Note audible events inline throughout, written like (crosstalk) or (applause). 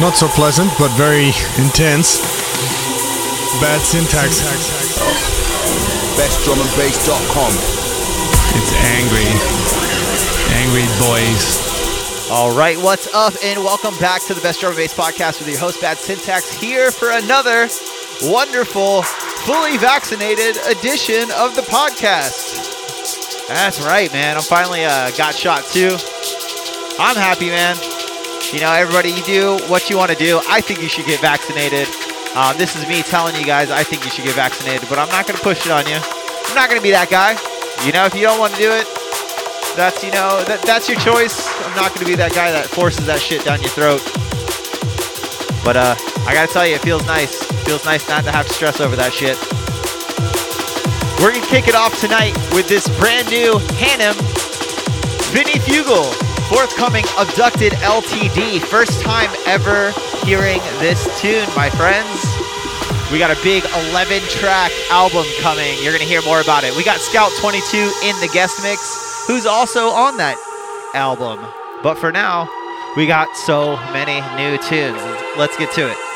not so pleasant, but very intense. Bad syntax. BestDrumAndBass.com. It's angry. Angry boys. All right, what's up, and welcome back to the Best Drum and Bass Podcast with your host, Bad Syntax, here for another wonderful, fully vaccinated edition of the podcast. That's right, man. I'm finally uh, got shot too. I'm happy, man. You know, everybody, you do what you want to do. I think you should get vaccinated. Um, this is me telling you guys I think you should get vaccinated, but I'm not going to push it on you. I'm not going to be that guy. You know, if you don't want to do it, that's you know that that's your choice. I'm not going to be that guy that forces that shit down your throat. But uh, I gotta tell you, it feels nice. It feels nice not to have to stress over that shit. We're gonna kick it off tonight with this brand new Hanem Vinny Fugel, forthcoming Abducted LTD. First time ever hearing this tune, my friends. We got a big 11 track album coming. You're going to hear more about it. We got Scout 22 in the guest mix, who's also on that album. But for now, we got so many new tunes. Let's get to it.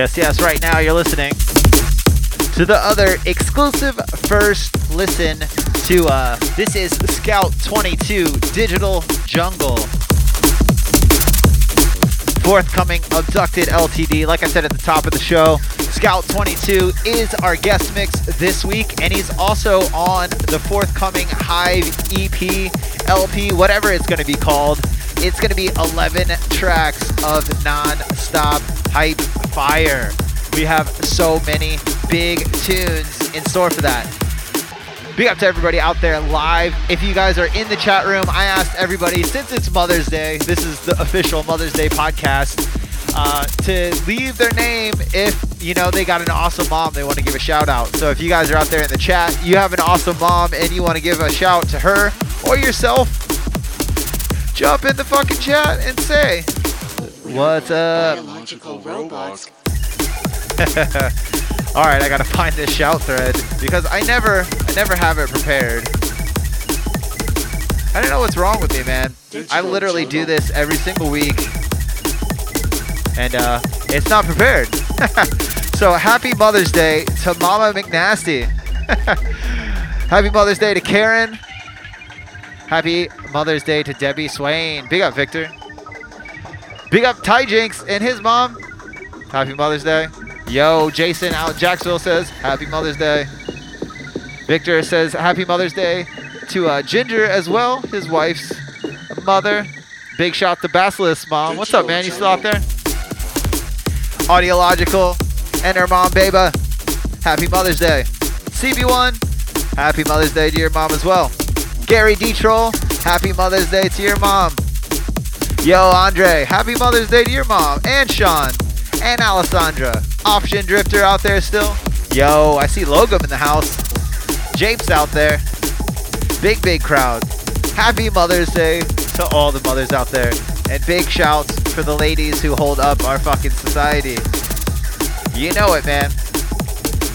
Yes, yes, right now you're listening to the other exclusive first listen to uh this is Scout 22 Digital Jungle. Forthcoming Abducted LTD. Like I said at the top of the show, Scout 22 is our guest mix this week, and he's also on the forthcoming Hive EP, LP, whatever it's going to be called. It's going to be 11 tracks of non-stop hype fire. We have so many big tunes in store for that. Big up to everybody out there live. If you guys are in the chat room, I asked everybody, since it's Mother's Day, this is the official Mother's Day podcast, uh, to leave their name if, you know, they got an awesome mom they want to give a shout out. So if you guys are out there in the chat, you have an awesome mom and you want to give a shout to her or yourself, jump in the fucking chat and say, What's up? Biological robots. (laughs) All right, I gotta find this shout thread because I never, I never have it prepared. I don't know what's wrong with me, man. I literally do this every single week, and uh, it's not prepared. (laughs) so happy Mother's Day to Mama McNasty. (laughs) happy Mother's Day to Karen. Happy Mother's Day to Debbie Swain. Big up, Victor. Big up Ty Jinx and his mom. Happy Mother's Day. Yo, Jason out Jacksonville says Happy Mother's Day. Victor says Happy Mother's Day to uh, Ginger as well, his wife's mother. Big shout to Basilisk mom. What's up, man? You still out there? Audiological and her mom, Beba. Happy Mother's Day. CB1, Happy Mother's Day to your mom as well. Gary D. Troll, Happy Mother's Day to your mom. Yo, Andre, Happy Mother's Day to your mom. And Sean. And Alessandra. Option Drifter out there still. Yo, I see Logum in the house. Japes out there. Big, big crowd. Happy Mother's Day to all the mothers out there. And big shouts for the ladies who hold up our fucking society. You know it, man.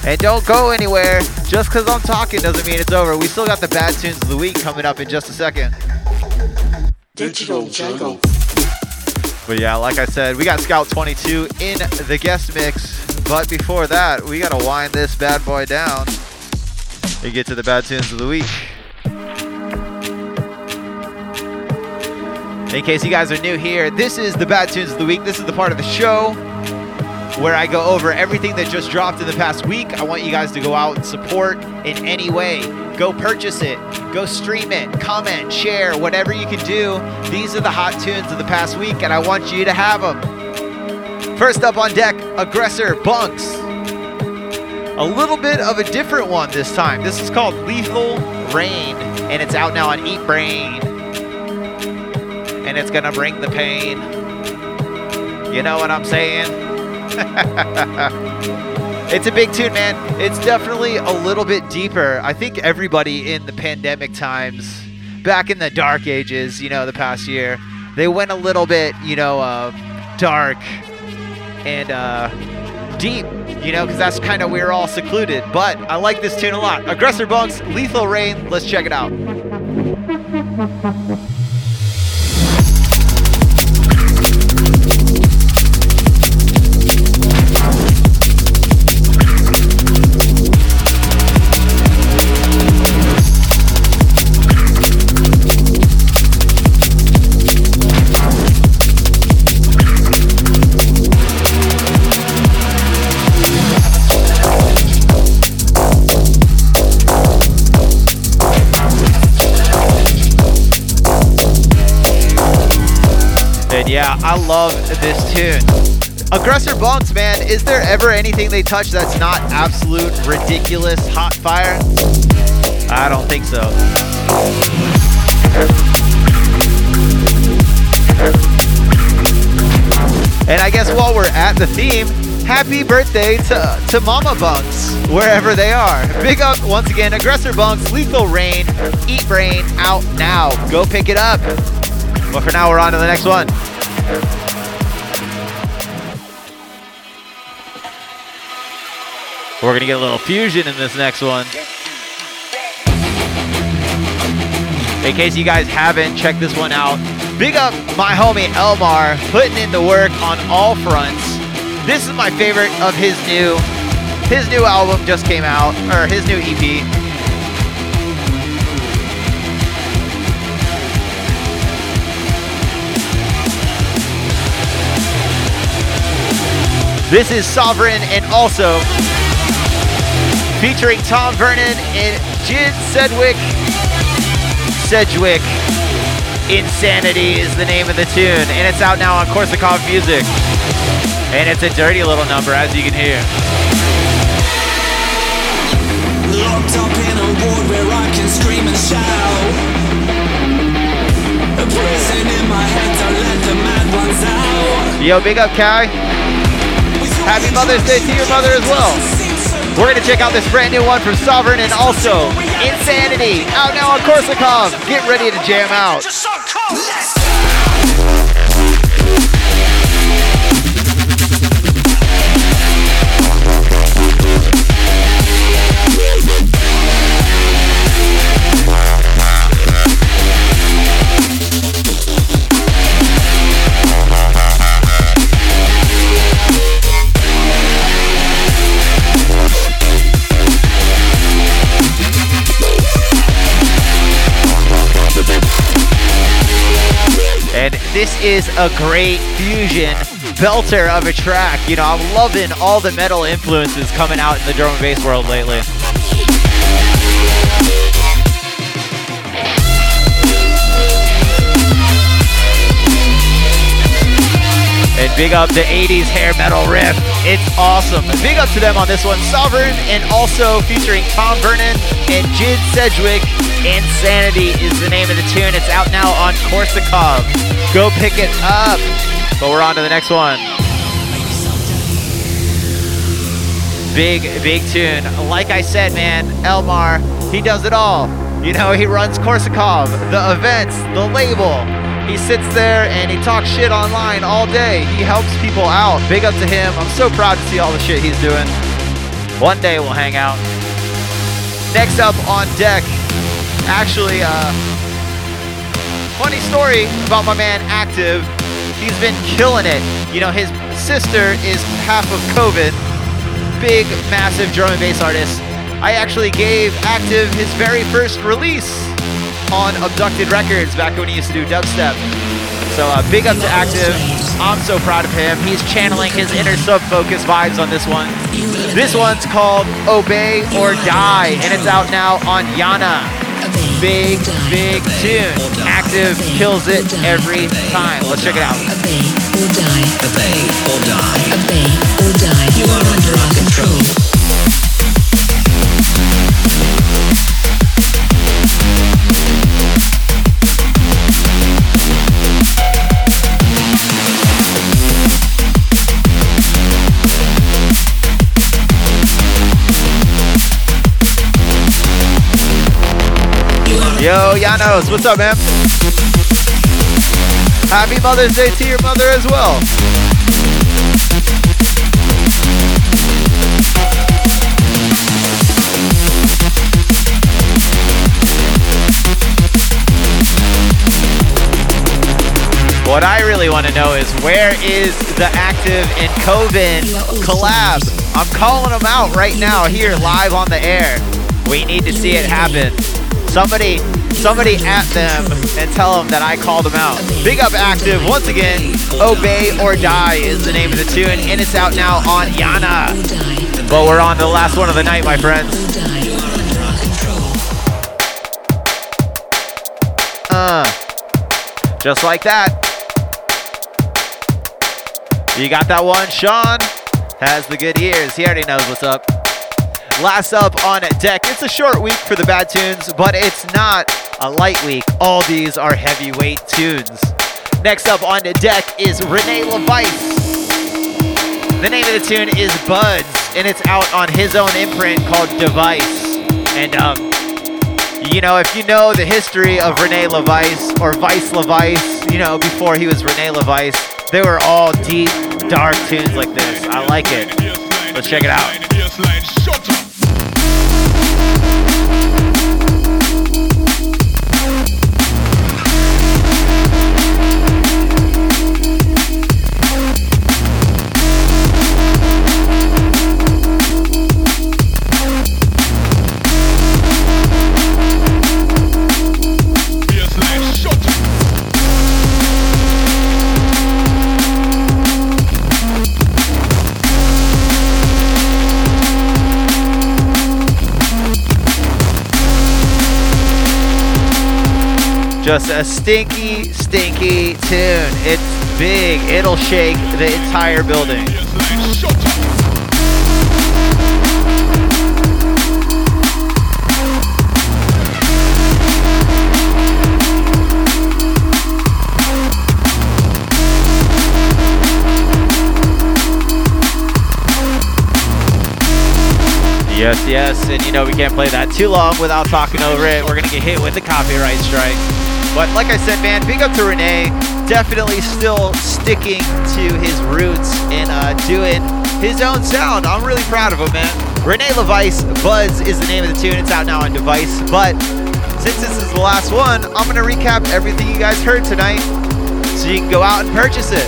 And don't go anywhere. Just because I'm talking doesn't mean it's over. We still got the bad tunes of the week coming up in just a second. Digital Jungle. But yeah, like I said, we got Scout 22 in the guest mix. But before that, we got to wind this bad boy down and get to the bad tunes of the week. In case you guys are new here, this is the bad tunes of the week. This is the part of the show where I go over everything that just dropped in the past week. I want you guys to go out and support in any way. Go purchase it, go stream it, comment, share, whatever you can do. These are the hot tunes of the past week, and I want you to have them. First up on deck, Aggressor Bunx. A little bit of a different one this time. This is called Lethal Rain, and it's out now on Eatbrain. And it's gonna bring the pain. You know what I'm saying? It's a big tune, man. It's definitely a little bit deeper. I think everybody in the pandemic times, back in the dark ages, you know, the past year, they went a little bit, you know, uh, dark and uh, deep, you know, because that's kind of we we're all secluded. But I like this tune a lot. Aggressor Bunx, Lethal Rain. Let's check it out. And yeah, I love this tune. Aggressor Bunx, man, is there ever anything they touch that's not absolute ridiculous hot fire? I don't think so. And I guess while we're at the theme, happy birthday to, to Mama Bunks, wherever they are. Big up once again, Aggressor Bunx, Lethal Rain, Eatbrain, out now. Go pick it up. But for now, we're on to the next one. We're gonna get a little fusion in this next one. In case you guys haven't checked this one out, Big up my homie Elmar putting in the work on all fronts. This is my favorite of his new his new album just came out or his new EP. This is Sovereign and also featuring Tom Vernon and Jid Sedgwick. Sedgwick. Insanity is the name of the tune, and it's out now on Korsakov Music. And it's a dirty little number, as you can hear. Locked up in a ward where I can scream and shout. A prison in my head, don't let the mad ones out. Yo, big up, Kai. Happy Mother's Day to your mother as well. We're gonna check out this brand new one from Sovereign and also Insanity, out now on Korsakov. Get ready to jam out. This is a great fusion belter of a track. You know, I'm loving all the metal influences coming out in the drum and bass world lately. And big up the 80s hair metal riff. It's awesome. Big up to them on this one. Sovereign and also featuring Tom Vernon and Jid Sedgwick. Insanity is the name of the tune. It's out now on Korsakov. Go pick it up. But we're on to the next one. Big, big tune. Like I said, man, Elmar, he does it all. You know, he runs Korsakov, the events, the label. He sits there and he talks shit online all day. He helps people out. Big up to him. I'm so proud to see all the shit he's doing. One day we'll hang out. Next up on deck, actually, uh, funny story about my man Active. He's been killing it. You know, his sister is half of Koven. Big, massive and bass artist. I actually gave Active his very first release on Abducted Records back when he used to do dubstep. So uh, big up to Active. I'm so proud of him. He's channeling his inner sub focus vibes on this one. This one's called Obey or Die, and it's out now on Yana. Big, big tune. Active kills it every time. Let's check it out. Obey or die. Obey or die. Obey or die. You are under our control. Yo, Janos, what's up, man? Happy Mother's Day to your mother as well. What I really want to know is where is the Active and Koven collab? I'm calling them out right now here live on the air. We need to see it happen. Somebody, somebody at them and tell them that I called them out. Big up Active once again. Obey or Die is the name of the tune, and it's out now on Yana. But we're on the last one of the night, my friends. Uh, just like that. You got that one, Sean? Has the good ears. He already knows what's up. Last up on deck. It's a short week for the bad tunes, but it's not a light week. All these are heavyweight tunes. Next up on deck is Rene LaVice. The name of the tune is Buds, and it's out on his own imprint called Device. And um, you know, if you know the history of Rene LaVice or Vice LeVice, you know, before he was Rene LaVice, they were all deep, dark tunes like this. I like it. Let's check it out. Just a stinky, stinky tune. It's big. It'll shake the entire building. Yes, yes, and you know we can't play that too long without talking over it. We're gonna get hit with the copyright strike. But like I said, man, big up to Rene. Definitely still sticking to his roots and uh, doing his own sound. I'm really proud of him, man. Rene LaVice, Buzz is the name of the tune. It's out now on device. But since this is the last one, I'm gonna recap everything you guys heard tonight, so you can go out and purchase it.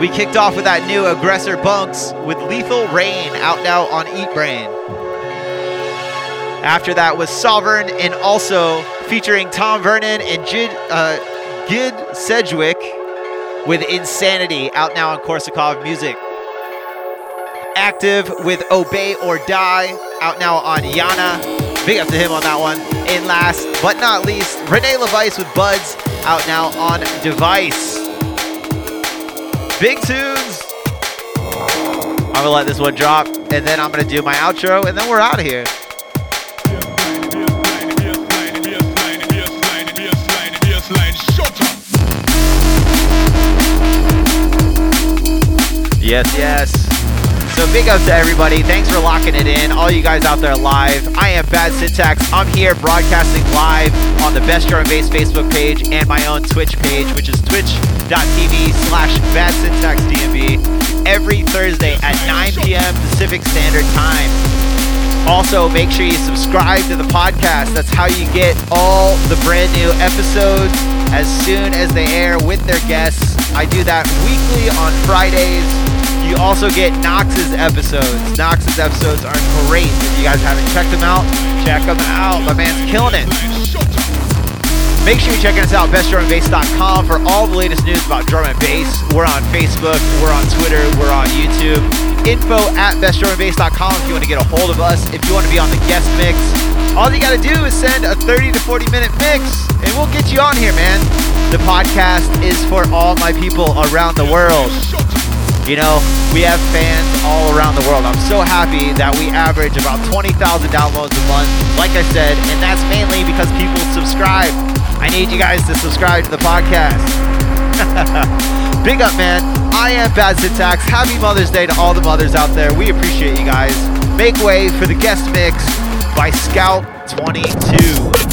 We kicked off with that new Aggressor Bunx with Lethal Rain out now on Eatbrain. After that was Sovereign and also featuring Tom Vernon and Jid, uh, Gid Sedgwick with Insanity out now on Korsakov Music. Active with Obey or Die out now on Yana. Big up to him on that one. And last but not least, Rene LaVice with Buds out now on Device. Big tunes. I'm gonna let this one drop, and then I'm gonna do my outro, and then we're out of here. Yes, yes. So big ups to everybody. Thanks for locking it in. All you guys out there live. I am Bad Syntax. I'm here broadcasting live on the Best Drum and Bass Facebook page and my own Twitch page, which is twitch.tv slash Bad Syntax every Thursday at 9 p.m. Pacific Standard Time. Also, make sure you subscribe to the podcast. That's how you get all the brand new episodes as soon as they air with their guests. I do that weekly on Fridays. You also get Knox's episodes. Knox's episodes are great. If you guys haven't checked them out, check them out. My man's killing it. Make sure you're checking us out, bestdrumandbass.com for all the latest news about drum and bass. We're on Facebook, we're on Twitter, we're on YouTube. Info at bestdrumandbass.com if you want to get a hold of us. If you want to be on the guest mix, all you got to do is send a 30 to 40 minute mix and we'll get you on here, man. The podcast is for all my people around the world. You know, we have fans all around the world. I'm so happy that we average about 20,000 downloads a month, like I said, and that's mainly because people subscribe. I need you guys to subscribe to the podcast. (laughs) Big up, man. I am Bad Syntax. Happy Mother's Day to all the mothers out there. We appreciate you guys. Make way for the guest mix by Scout 22.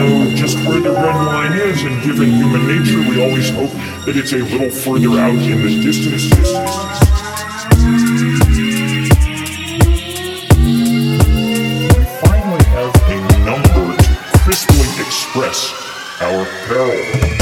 Know just where the red line is, and given human nature, we always hope that it's a little further out in the distance. We finally have a number to crisply express our peril.